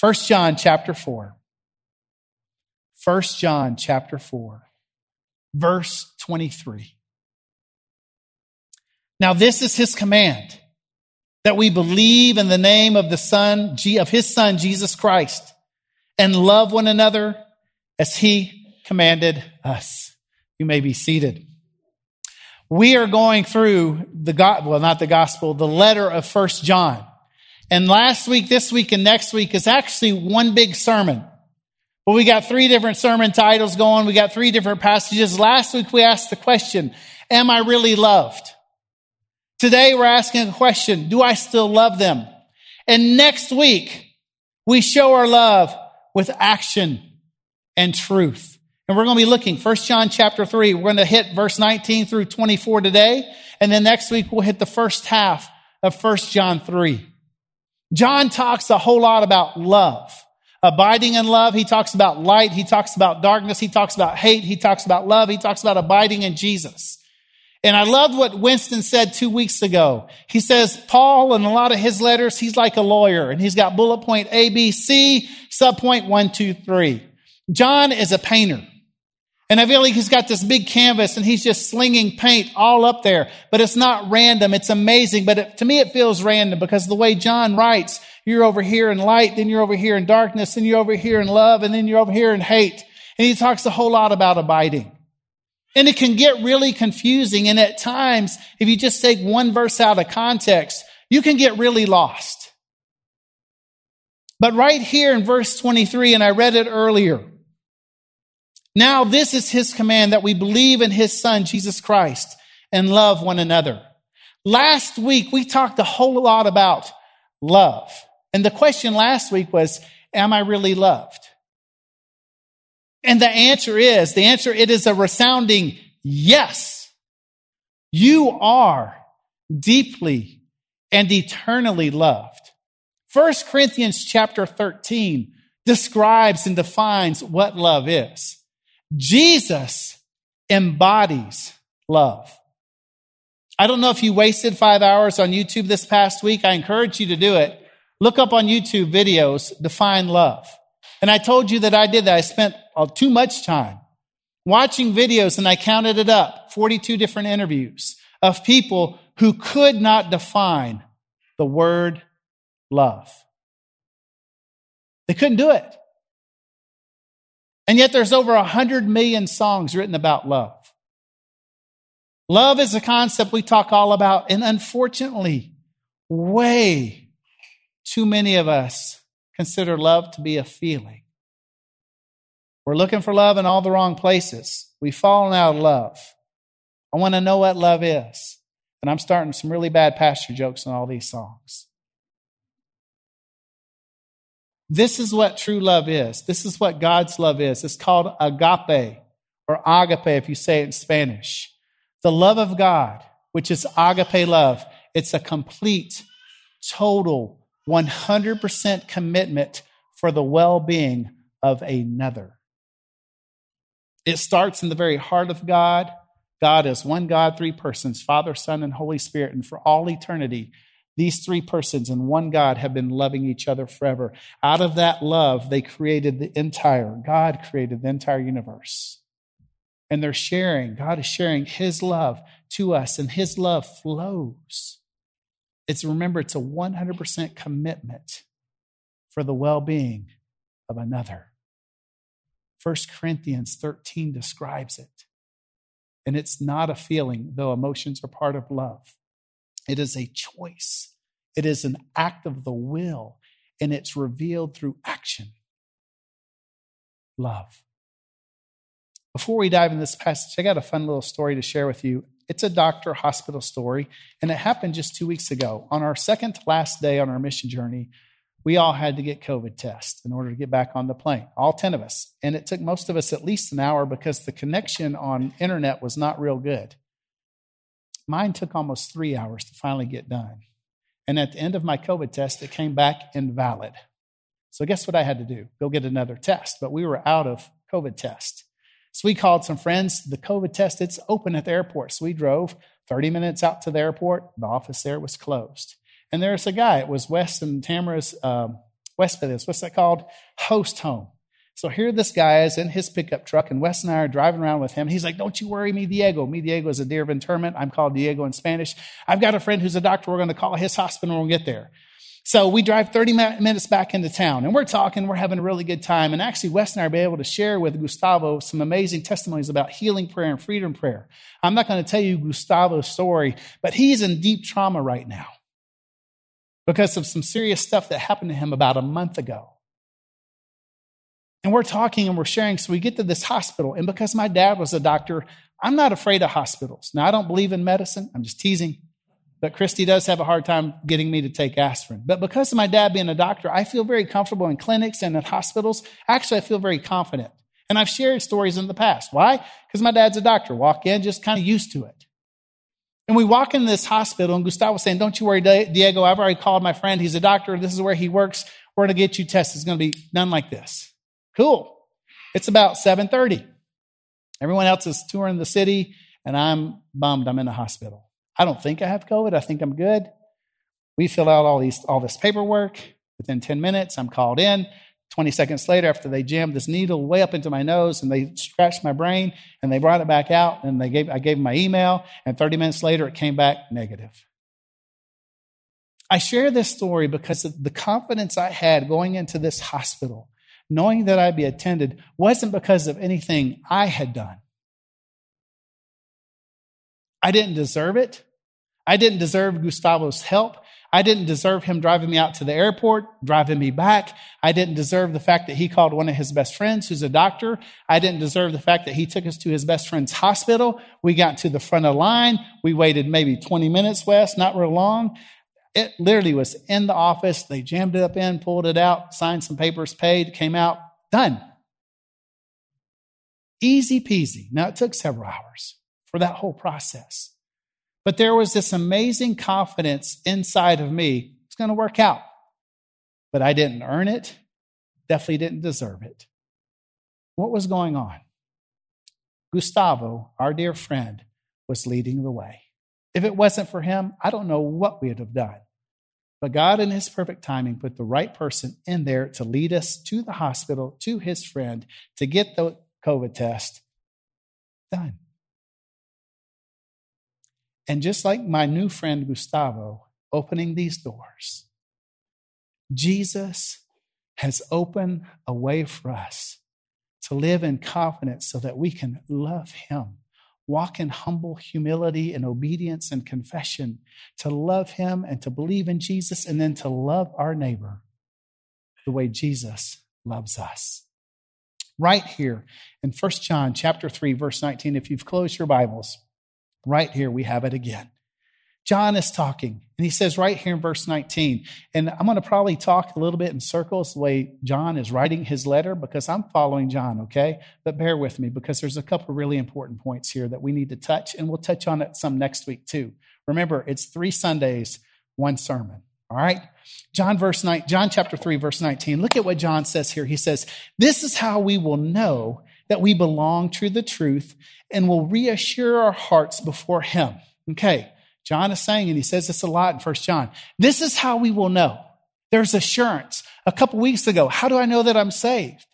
1 John chapter 4. 1 John chapter 4, verse 23. Now this is his command that we believe in the name of the son, of his son, Jesus Christ and love one another as he commanded us. You may be seated. We are going through the, God, well, not the gospel, the letter of first John. And last week, this week, and next week is actually one big sermon. But we got three different sermon titles going. We got three different passages. Last week we asked the question, am I really loved? Today we're asking a question, do I still love them? And next week we show our love with action and truth. And we're going to be looking, 1 John chapter 3, we're going to hit verse 19 through 24 today. And then next week we'll hit the first half of 1 John 3. John talks a whole lot about love. Abiding in love. He talks about light. He talks about darkness. He talks about hate. He talks about love. He talks about abiding in Jesus. And I loved what Winston said two weeks ago. He says, Paul, in a lot of his letters, he's like a lawyer and he's got bullet point A, B, C, subpoint one, two, three. John is a painter. And I feel like he's got this big canvas and he's just slinging paint all up there, but it's not random. It's amazing. But it, to me, it feels random because the way John writes, you're over here in light, then you're over here in darkness, then you're over here in love, and then you're over here in hate. And he talks a whole lot about abiding. And it can get really confusing. And at times, if you just take one verse out of context, you can get really lost. But right here in verse 23, and I read it earlier. Now this is his command that we believe in his son, Jesus Christ, and love one another. Last week, we talked a whole lot about love. And the question last week was, am I really loved? And the answer is, the answer, it is a resounding yes. You are deeply and eternally loved. First Corinthians chapter 13 describes and defines what love is. Jesus embodies love. I don't know if you wasted five hours on YouTube this past week. I encourage you to do it. Look up on YouTube videos, define love. And I told you that I did that. I spent uh, too much time watching videos and I counted it up 42 different interviews of people who could not define the word love. They couldn't do it. And yet there's over a hundred million songs written about love. Love is a concept we talk all about, and unfortunately, way too many of us consider love to be a feeling. We're looking for love in all the wrong places. We've fallen out of love. I want to know what love is. And I'm starting some really bad pastor jokes in all these songs. This is what true love is. This is what God's love is. It's called agape or agape if you say it in Spanish. The love of God, which is agape love, it's a complete, total, 100% commitment for the well being of another. It starts in the very heart of God. God is one God, three persons Father, Son, and Holy Spirit. And for all eternity, these three persons and one God have been loving each other forever. Out of that love, they created the entire, God created the entire universe. And they're sharing, God is sharing His love to us, and His love flows. It's remember, it's a 100% commitment for the well being of another. 1 Corinthians 13 describes it. And it's not a feeling, though emotions are part of love. It is a choice, it is an act of the will, and it's revealed through action. Love. Before we dive in this passage, I got a fun little story to share with you. It's a doctor hospital story, and it happened just two weeks ago. On our second to last day on our mission journey, we all had to get COVID tests in order to get back on the plane, all 10 of us. And it took most of us at least an hour because the connection on internet was not real good. Mine took almost three hours to finally get done. And at the end of my COVID test, it came back invalid. So guess what I had to do? Go get another test. But we were out of COVID test. So we called some friends. The COVID test, it's open at the airport. So we drove 30 minutes out to the airport. The office there was closed. And there's a guy, it was Wes and Tamara's um, Huéspedes, what's that called? Host home. So here this guy is in his pickup truck, and Wes and I are driving around with him. He's like, Don't you worry, me Diego. Me Diego is a deer of interment. I'm called Diego in Spanish. I've got a friend who's a doctor. We're going to call his hospital when we get there. So we drive 30 minutes back into town and we're talking, we're having a really good time. And actually, Wes and I are able to share with Gustavo some amazing testimonies about healing prayer and freedom prayer. I'm not going to tell you Gustavo's story, but he's in deep trauma right now because of some serious stuff that happened to him about a month ago. And we're talking and we're sharing. So we get to this hospital. And because my dad was a doctor, I'm not afraid of hospitals. Now, I don't believe in medicine. I'm just teasing. But Christy does have a hard time getting me to take aspirin. But because of my dad being a doctor, I feel very comfortable in clinics and in hospitals. Actually, I feel very confident. And I've shared stories in the past. Why? Because my dad's a doctor. Walk in, just kind of used to it. And we walk in this hospital, and Gustavo was saying, Don't you worry, Diego. I've already called my friend. He's a doctor. This is where he works. We're going to get you tested. It's going to be done like this. Cool. It's about 7:30. Everyone else is touring the city, and I'm bummed I'm in the hospital. I don't think I have COVID. I think I'm good. We fill out all these all this paperwork. Within 10 minutes, I'm called in. 20 seconds later, after they jammed this needle way up into my nose and they scratched my brain and they brought it back out and they gave I gave them my email, and 30 minutes later it came back negative. I share this story because of the confidence I had going into this hospital knowing that I'd be attended, wasn't because of anything I had done. I didn't deserve it. I didn't deserve Gustavo's help. I didn't deserve him driving me out to the airport, driving me back. I didn't deserve the fact that he called one of his best friends who's a doctor. I didn't deserve the fact that he took us to his best friend's hospital. We got to the front of the line. We waited maybe 20 minutes, Wes, not real long. It literally was in the office. They jammed it up in, pulled it out, signed some papers, paid, came out, done. Easy peasy. Now, it took several hours for that whole process. But there was this amazing confidence inside of me. It's going to work out. But I didn't earn it, definitely didn't deserve it. What was going on? Gustavo, our dear friend, was leading the way. If it wasn't for him, I don't know what we would have done. But God, in His perfect timing, put the right person in there to lead us to the hospital, to his friend, to get the COVID test done. And just like my new friend Gustavo opening these doors, Jesus has opened a way for us to live in confidence so that we can love Him walk in humble humility and obedience and confession, to love Him and to believe in Jesus, and then to love our neighbor the way Jesus loves us. Right here in 1 John chapter 3 verse 19 if you've closed your Bibles right here we have it again. John is talking, and he says right here in verse 19, and I'm going to probably talk a little bit in circles the way John is writing his letter because I'm following John, okay? But bear with me because there's a couple really important points here that we need to touch, and we'll touch on it some next week too. Remember, it's three Sundays, one sermon. All right. John verse 9, John chapter 3, verse 19. Look at what John says here. He says, This is how we will know that we belong to the truth and will reassure our hearts before him. Okay. John is saying, and he says this a lot in First John, this is how we will know. There's assurance. A couple weeks ago, how do I know that I'm saved?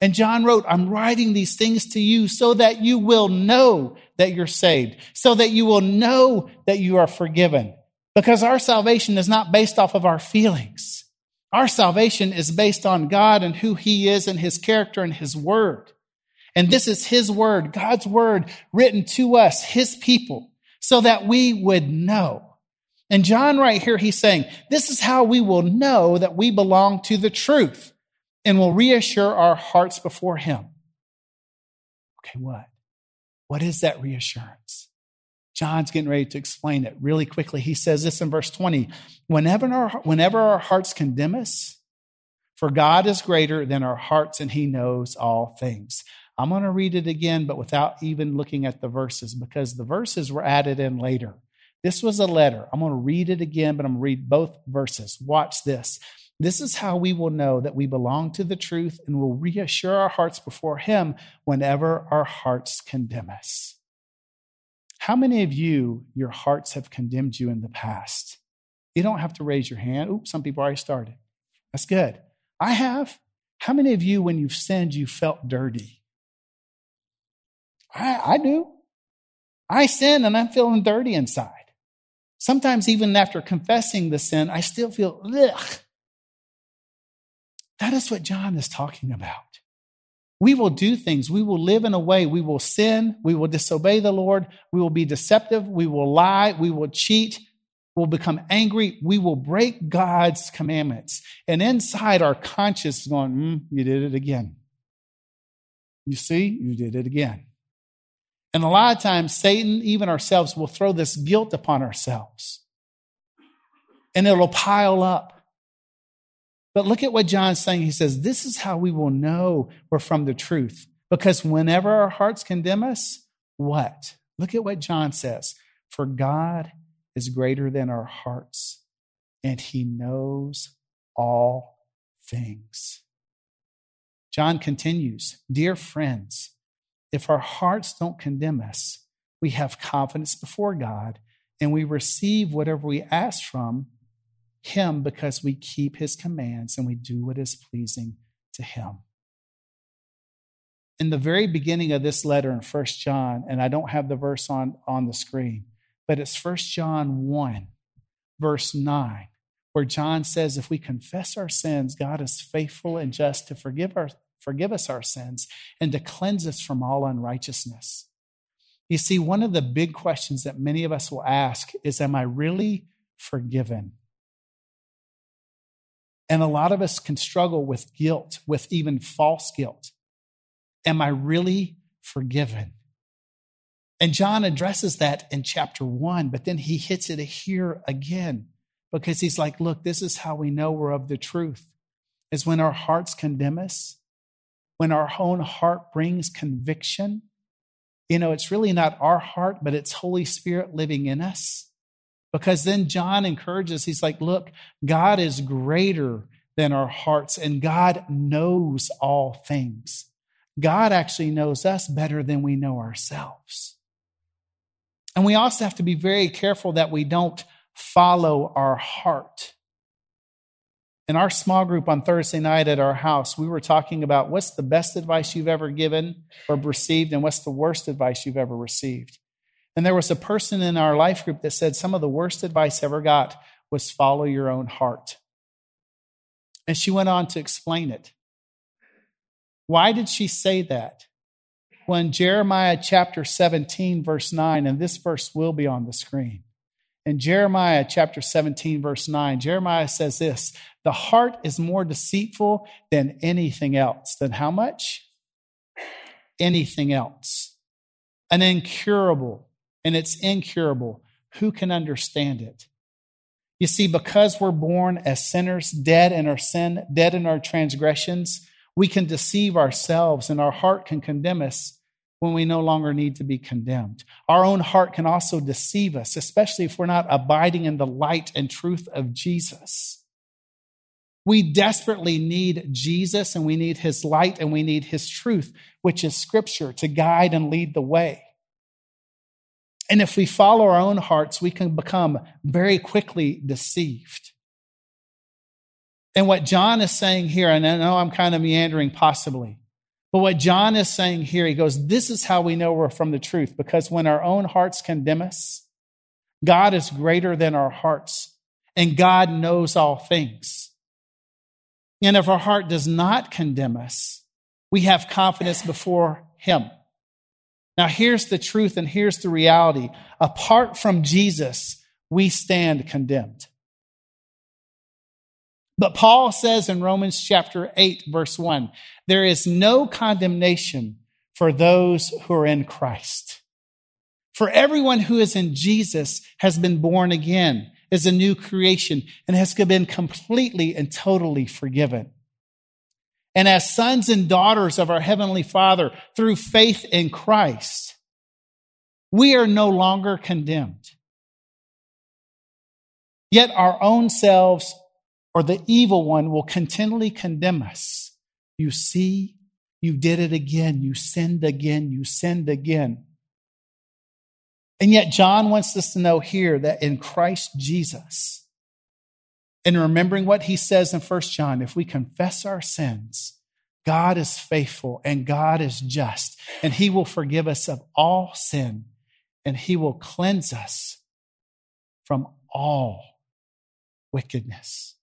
And John wrote, I'm writing these things to you so that you will know that you're saved, so that you will know that you are forgiven. Because our salvation is not based off of our feelings. Our salvation is based on God and who he is and his character and his word. And this is his word, God's word written to us, his people so that we would know. And John, right here, he's saying, This is how we will know that we belong to the truth and will reassure our hearts before Him. Okay, what? What is that reassurance? John's getting ready to explain it really quickly. He says this in verse 20 Whenever our, whenever our hearts condemn us, for God is greater than our hearts and He knows all things. I'm going to read it again, but without even looking at the verses because the verses were added in later. This was a letter. I'm going to read it again, but I'm going to read both verses. Watch this. This is how we will know that we belong to the truth and will reassure our hearts before Him whenever our hearts condemn us. How many of you, your hearts have condemned you in the past? You don't have to raise your hand. Oops, some people already started. That's good. I have. How many of you, when you've sinned, you felt dirty? I, I do. I sin and I'm feeling dirty inside. Sometimes, even after confessing the sin, I still feel, ugh. That is what John is talking about. We will do things. We will live in a way. We will sin. We will disobey the Lord. We will be deceptive. We will lie. We will cheat. We'll become angry. We will break God's commandments. And inside our conscience is going, mm, you did it again. You see, you did it again. And a lot of times, Satan, even ourselves, will throw this guilt upon ourselves. And it'll pile up. But look at what John's saying. He says, This is how we will know we're from the truth. Because whenever our hearts condemn us, what? Look at what John says. For God is greater than our hearts, and he knows all things. John continues Dear friends, if our hearts don't condemn us, we have confidence before God and we receive whatever we ask from him because we keep his commands and we do what is pleasing to him. In the very beginning of this letter in First John, and I don't have the verse on, on the screen, but it's First John 1, verse 9, where John says, If we confess our sins, God is faithful and just to forgive, our, forgive us our sins and to cleanse us from all unrighteousness. You see, one of the big questions that many of us will ask is Am I really forgiven? And a lot of us can struggle with guilt, with even false guilt. Am I really forgiven? And John addresses that in chapter one, but then he hits it here again because he's like, look, this is how we know we're of the truth is when our hearts condemn us, when our own heart brings conviction. You know, it's really not our heart, but it's Holy Spirit living in us. Because then John encourages, he's like, look, God is greater than our hearts, and God knows all things. God actually knows us better than we know ourselves. And we also have to be very careful that we don't follow our heart. In our small group on Thursday night at our house, we were talking about what's the best advice you've ever given or received, and what's the worst advice you've ever received. And there was a person in our life group that said some of the worst advice ever got was follow your own heart. And she went on to explain it. Why did she say that? When Jeremiah chapter 17, verse 9, and this verse will be on the screen. In Jeremiah chapter 17, verse 9, Jeremiah says this The heart is more deceitful than anything else. Than how much? Anything else. An incurable and it's incurable. Who can understand it? You see, because we're born as sinners, dead in our sin, dead in our transgressions, we can deceive ourselves and our heart can condemn us when we no longer need to be condemned. Our own heart can also deceive us, especially if we're not abiding in the light and truth of Jesus. We desperately need Jesus and we need his light and we need his truth, which is scripture, to guide and lead the way. And if we follow our own hearts, we can become very quickly deceived. And what John is saying here, and I know I'm kind of meandering possibly, but what John is saying here, he goes, This is how we know we're from the truth, because when our own hearts condemn us, God is greater than our hearts, and God knows all things. And if our heart does not condemn us, we have confidence before Him. Now, here's the truth and here's the reality. Apart from Jesus, we stand condemned. But Paul says in Romans chapter 8, verse 1, there is no condemnation for those who are in Christ. For everyone who is in Jesus has been born again, is a new creation, and has been completely and totally forgiven. And as sons and daughters of our Heavenly Father through faith in Christ, we are no longer condemned. Yet our own selves or the evil one will continually condemn us. You see, you did it again. You sinned again. You sinned again. And yet, John wants us to know here that in Christ Jesus, And remembering what he says in 1 John, if we confess our sins, God is faithful and God is just, and he will forgive us of all sin and he will cleanse us from all wickedness.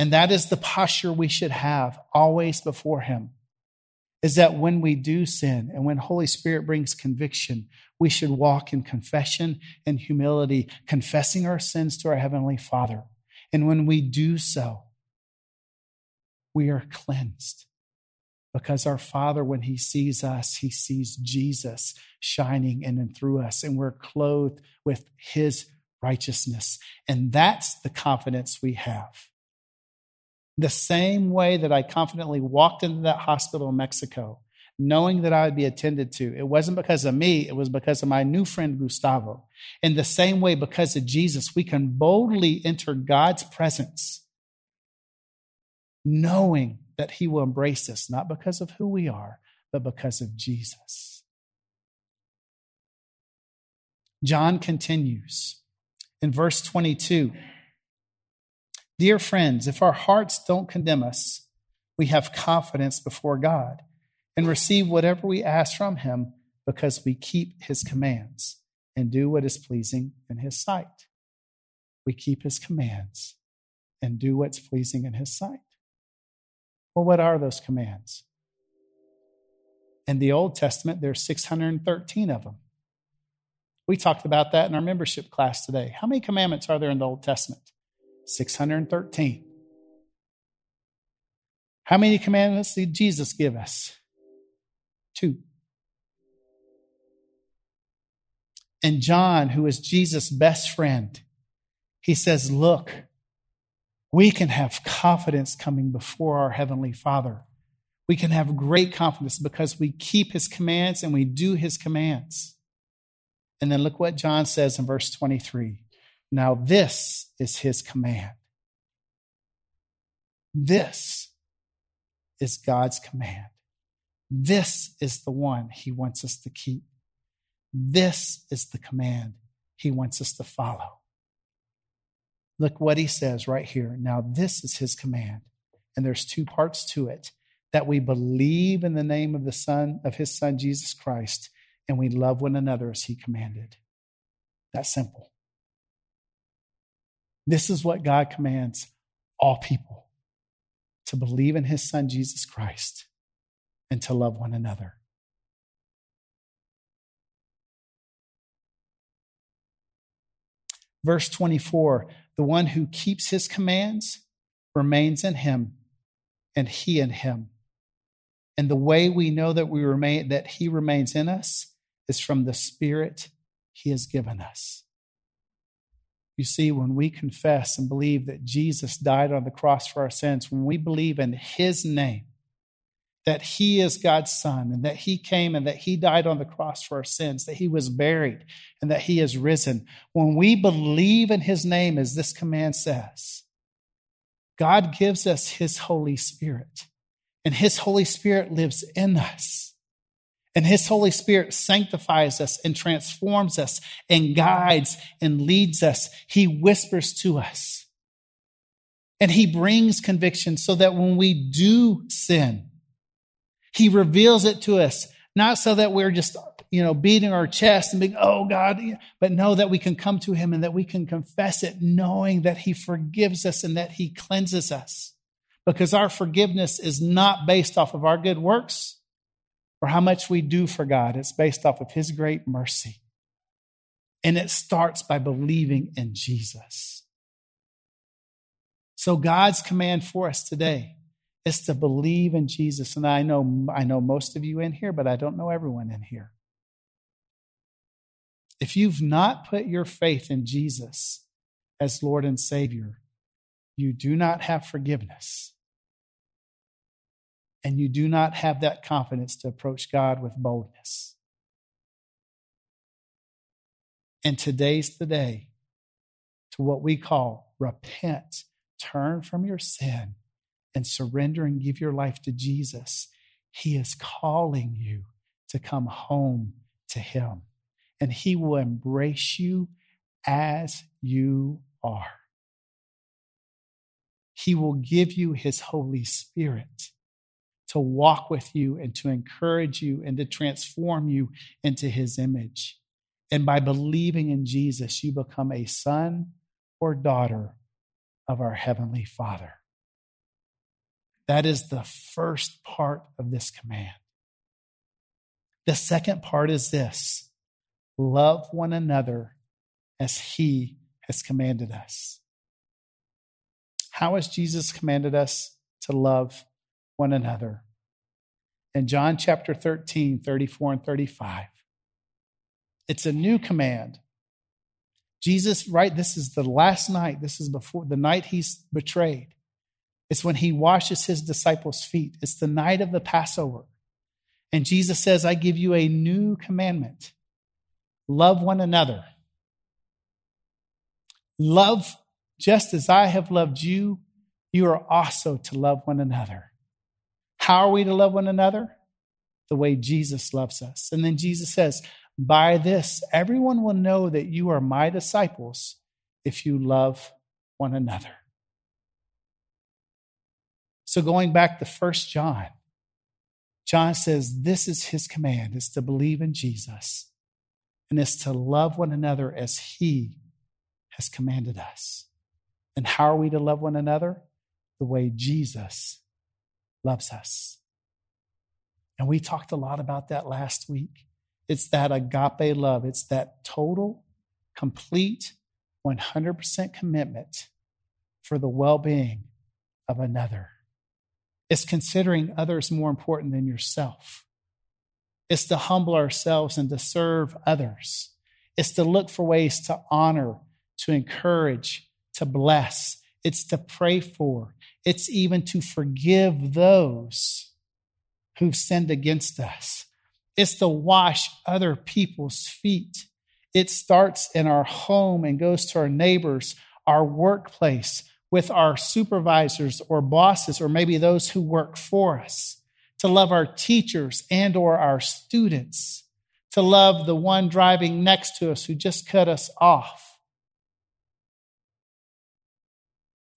And that is the posture we should have always before him is that when we do sin and when Holy Spirit brings conviction, we should walk in confession and humility, confessing our sins to our Heavenly Father. And when we do so, we are cleansed because our Father, when He sees us, He sees Jesus shining in and through us, and we're clothed with His righteousness. And that's the confidence we have the same way that I confidently walked into that hospital in Mexico, knowing that I would be attended to. It wasn't because of me, it was because of my new friend Gustavo. In the same way, because of Jesus, we can boldly enter God's presence, knowing that He will embrace us, not because of who we are, but because of Jesus. John continues in verse 22. Dear friends, if our hearts don't condemn us, we have confidence before God and receive whatever we ask from Him because we keep His commands and do what is pleasing in His sight. We keep His commands and do what's pleasing in His sight. Well, what are those commands? In the Old Testament, there's 613 of them. We talked about that in our membership class today. How many commandments are there in the Old Testament? 613. How many commandments did Jesus give us? Two. And John, who is Jesus' best friend, he says, Look, we can have confidence coming before our Heavenly Father. We can have great confidence because we keep His commands and we do His commands. And then look what John says in verse 23 now, this is his command. This is God's command. This is the one he wants us to keep. This is the command he wants us to follow. Look what he says right here. Now, this is his command. And there's two parts to it that we believe in the name of the Son, of his Son, Jesus Christ, and we love one another as he commanded. That's simple. This is what God commands all people to believe in his son, Jesus Christ, and to love one another. Verse 24 the one who keeps his commands remains in him, and he in him. And the way we know that we remain that he remains in us is from the spirit he has given us. You see, when we confess and believe that Jesus died on the cross for our sins, when we believe in his name, that he is God's son, and that he came and that he died on the cross for our sins, that he was buried, and that he is risen, when we believe in his name, as this command says, God gives us his Holy Spirit, and his Holy Spirit lives in us. And His Holy Spirit sanctifies us and transforms us and guides and leads us. He whispers to us. And He brings conviction so that when we do sin, He reveals it to us, not so that we're just, you know, beating our chest and being, oh God, but know that we can come to Him and that we can confess it, knowing that He forgives us and that He cleanses us. Because our forgiveness is not based off of our good works or how much we do for God. It's based off of His great mercy. And it starts by believing in Jesus. So God's command for us today is to believe in Jesus. And I know, I know most of you in here, but I don't know everyone in here. If you've not put your faith in Jesus as Lord and Savior, you do not have forgiveness and you do not have that confidence to approach God with boldness. And today's the day to what we call repent, turn from your sin, and surrender and give your life to Jesus. He is calling you to come home to Him, and He will embrace you as you are. He will give you his Holy Spirit to walk with you and to encourage you and to transform you into his image. And by believing in Jesus, you become a son or daughter of our Heavenly Father. That is the first part of this command. The second part is this love one another as He has commanded us. How has Jesus commanded us to love one another? In John chapter 13, 34 and 35, it's a new command. Jesus, right? This is the last night. This is before the night he's betrayed. It's when he washes his disciples' feet. It's the night of the Passover. And Jesus says, I give you a new commandment love one another. Love just as I have loved you, you are also to love one another. How are we to love one another? The way Jesus loves us. And then Jesus says, By this, everyone will know that you are my disciples if you love one another. So going back to First John, John says this is his command is to believe in Jesus and is to love one another as he has commanded us. And how are we to love one another? The way Jesus loves us. And we talked a lot about that last week. It's that agape love, it's that total, complete, 100% commitment for the well being of another. It's considering others more important than yourself. It's to humble ourselves and to serve others. It's to look for ways to honor, to encourage, to bless. It's to pray for. It's even to forgive those who've sinned against us. It's to wash other people's feet. It starts in our home and goes to our neighbors, our workplace, with our supervisors or bosses, or maybe those who work for us, to love our teachers and or our students, to love the one driving next to us who just cut us off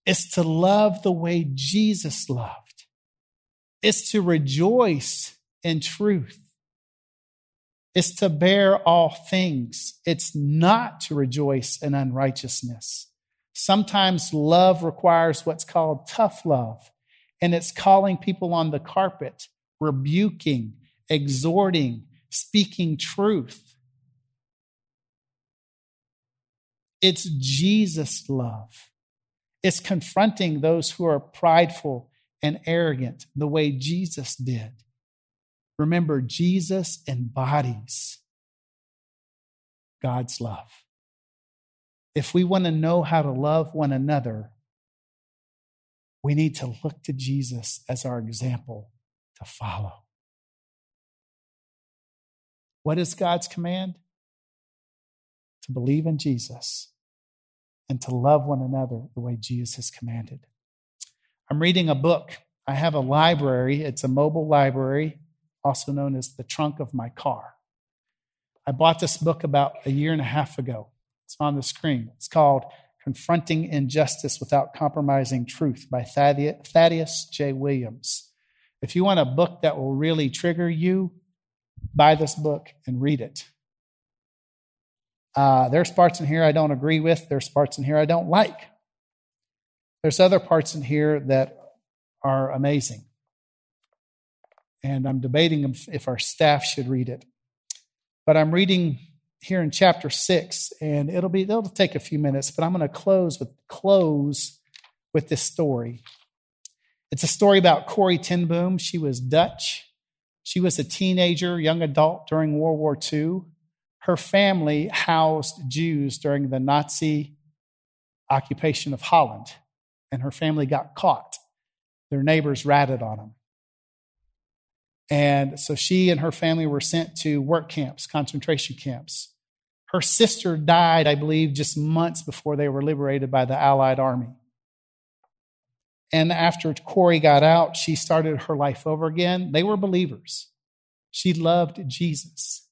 is to love the way Jesus loved. It's to rejoice in truth. It's to bear all things. It's not to rejoice in unrighteousness. Sometimes love requires what's called tough love, and it's calling people on the carpet, rebuking, exhorting, speaking truth. It's Jesus' love. It's confronting those who are prideful and arrogant the way Jesus did. Remember, Jesus embodies God's love. If we want to know how to love one another, we need to look to Jesus as our example to follow. What is God's command? To believe in Jesus and to love one another the way Jesus has commanded. I'm reading a book. I have a library, it's a mobile library, also known as the trunk of my car. I bought this book about a year and a half ago. It's on the screen. It's called Confronting Injustice Without Compromising Truth by Thaddeus J. Williams. If you want a book that will really trigger you, buy this book and read it. Uh, there's parts in here I don't agree with. There's parts in here I don't like. There's other parts in here that are amazing. And I'm debating if our staff should read it. But I'm reading here in chapter six, and it'll be it'll take a few minutes, but I'm going to close with close with this story. It's a story about Corrie ten Boom. She was Dutch. She was a teenager, young adult during World War II her family housed Jews during the Nazi occupation of Holland, and her family got caught. Their neighbors ratted on them. And so she and her family were sent to work camps, concentration camps. Her sister died, I believe, just months before they were liberated by the Allied army. And after Corrie got out, she started her life over again. They were believers. She loved Jesus.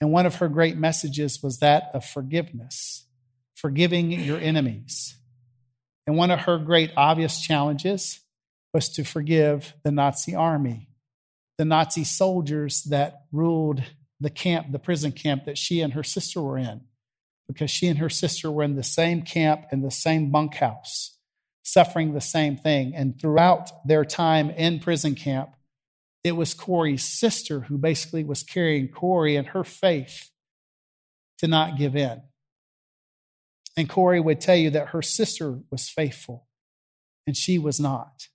And one of her great messages was that of forgiveness. forgiving your enemies. And one of her great obvious challenges was to forgive the Nazi army, the Nazi soldiers that ruled the camp, the prison camp that she and her sister were in, because she and her sister were in the same camp in the same bunkhouse, suffering the same thing. And throughout their time in prison camp, it was Corrie's sister who basically was carrying Corrie and her faith to not give in. And Corrie would tell you that her sister was faithful and she was not.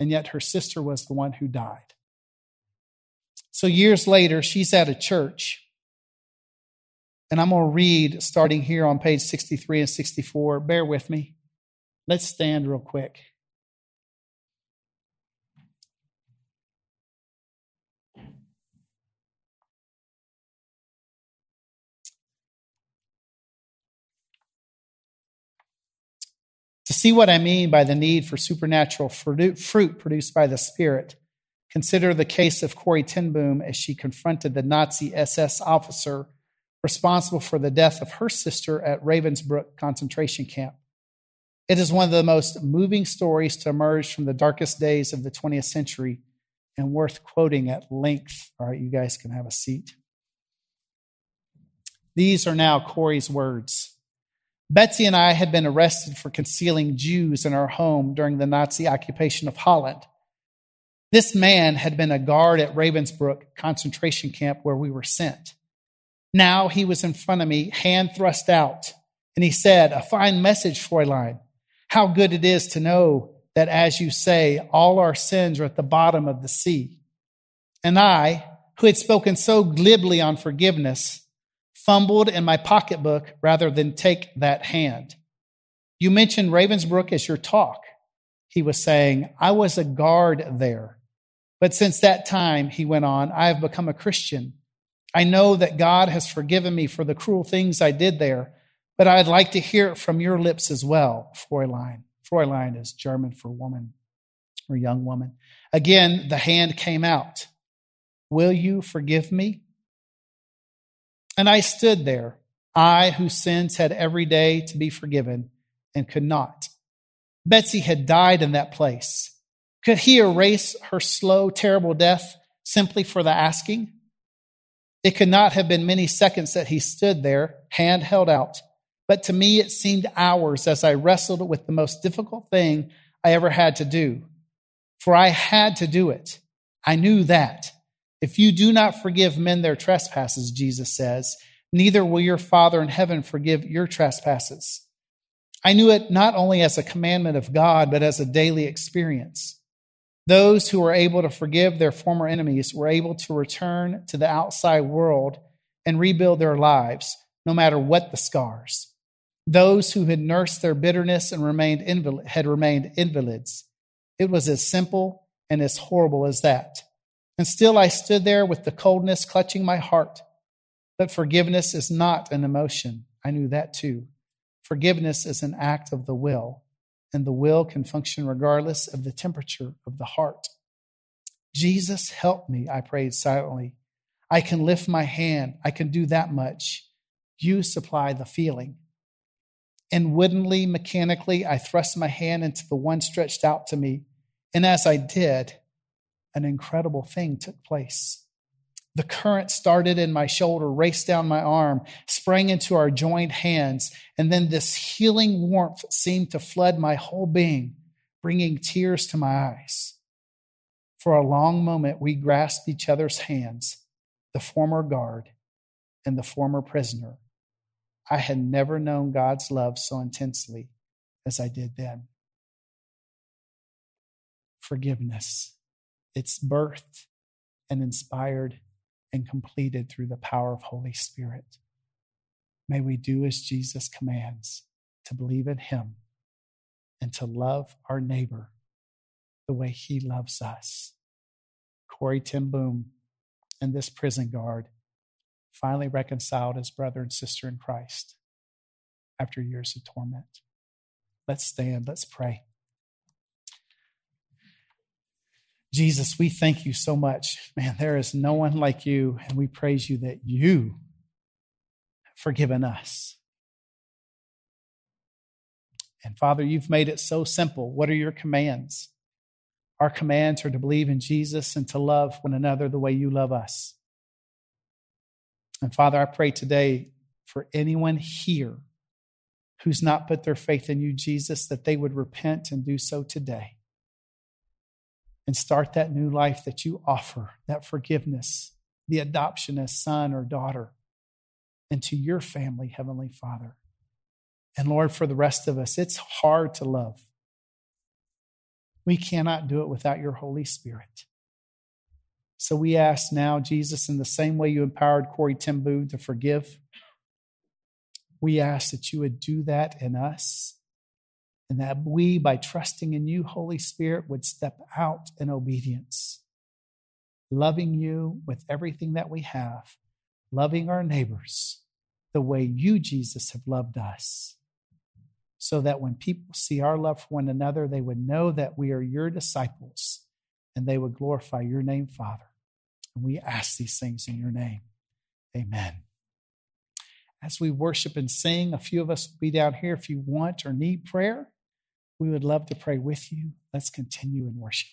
And yet her sister was the one who died. So years later, she's at a church. And I'm going to read starting here on page 63 and 64. Bear with me. Let's stand real quick. To see what I mean by the need for supernatural fruit produced by the Spirit, consider the case of Corrie ten Boom as she confronted the Nazi SS officer responsible for the death of her sister at Ravensbrück concentration camp. It is one of the most moving stories to emerge from the darkest days of the 20th century and worth quoting at length. All right, you guys can have a seat. These are now Corrie's words. Betsy and I had been arrested for concealing Jews in our home during the Nazi occupation of Holland. This man had been a guard at Ravensbrück concentration camp where we were sent. Now he was in front of me, hand thrust out, and he said, A fine message, Fräulein. How good it is to know that, as you say, all our sins are at the bottom of the sea. And I, who had spoken so glibly on forgiveness, fumbled in my pocketbook rather than take that hand. You mentioned Ravensbrück as your talk. He was saying, I was a guard there. But since that time, he went on, I have become a Christian. I know that God has forgiven me for the cruel things I did there, but I'd like to hear it from your lips as well, Fräulein. Fräulein is German for woman or young woman. Again, the hand came out. Will you forgive me? And I stood there, I whose sins had every day to be forgiven and could not. Betsy had died in that place. Could he erase her slow, terrible death simply for the asking? It could not have been many seconds that he stood there, hand held out, but to me it seemed hours as I wrestled with the most difficult thing I ever had to do. For I had to do it. I knew that. If you do not forgive men their trespasses, Jesus says, neither will your Father in heaven forgive your trespasses. I knew it not only as a commandment of God, but as a daily experience. Those who were able to forgive their former enemies were able to return to the outside world and rebuild their lives, no matter what the scars. Those who had nursed their bitterness and remained invalid, had remained invalids. It was as simple and as horrible as that. And still I stood there with the coldness clutching my heart. But forgiveness is not an emotion. I knew that too. Forgiveness is an act of the will, and the will can function regardless of the temperature of the heart. Jesus, help me, I prayed silently. I can lift my hand. I can do that much. You supply the feeling. And woodenly, mechanically, I thrust my hand into the one stretched out to me. And as I did, an incredible thing took place. The current started in my shoulder, raced down my arm, sprang into our joined hands, and then this healing warmth seemed to flood my whole being, bringing tears to my eyes. For a long moment, we grasped each other's hands, the former guard and the former prisoner. I had never known God's love so intensely as I did then. Forgiveness. It's birthed and inspired and completed through the power of Holy Spirit. May we do as Jesus commands to believe in Him and to love our neighbor the way He loves us. Corrie ten Boom and this prison guard finally reconciled as brother and sister in Christ after years of torment. Let's stand, let's pray. Jesus, we thank you so much. Man, there is no one like you, and we praise you that you have forgiven us. And Father, you've made it so simple. What are your commands? Our commands are to believe in Jesus and to love one another the way you love us. And Father, I pray today for anyone here who's not put their faith in you, Jesus, that they would repent and do so today and start that new life that you offer, that forgiveness, the adoption as son or daughter into your family, Heavenly Father. And Lord, for the rest of us, it's hard to love. We cannot do it without your Holy Spirit. So we ask now, Jesus, in the same way you empowered Corrie ten Boom to forgive, we ask that you would do that in us and that we, by trusting in you, Holy Spirit, would step out in obedience, loving you with everything that we have, loving our neighbors the way you, Jesus, have loved us, so that when people see our love for one another, they would know that we are your disciples and they would glorify your name, Father. And we ask these things in your name. Amen as we worship and sing. A few of us will be down here if you want or need prayer. We would love to pray with you. Let's continue in worship.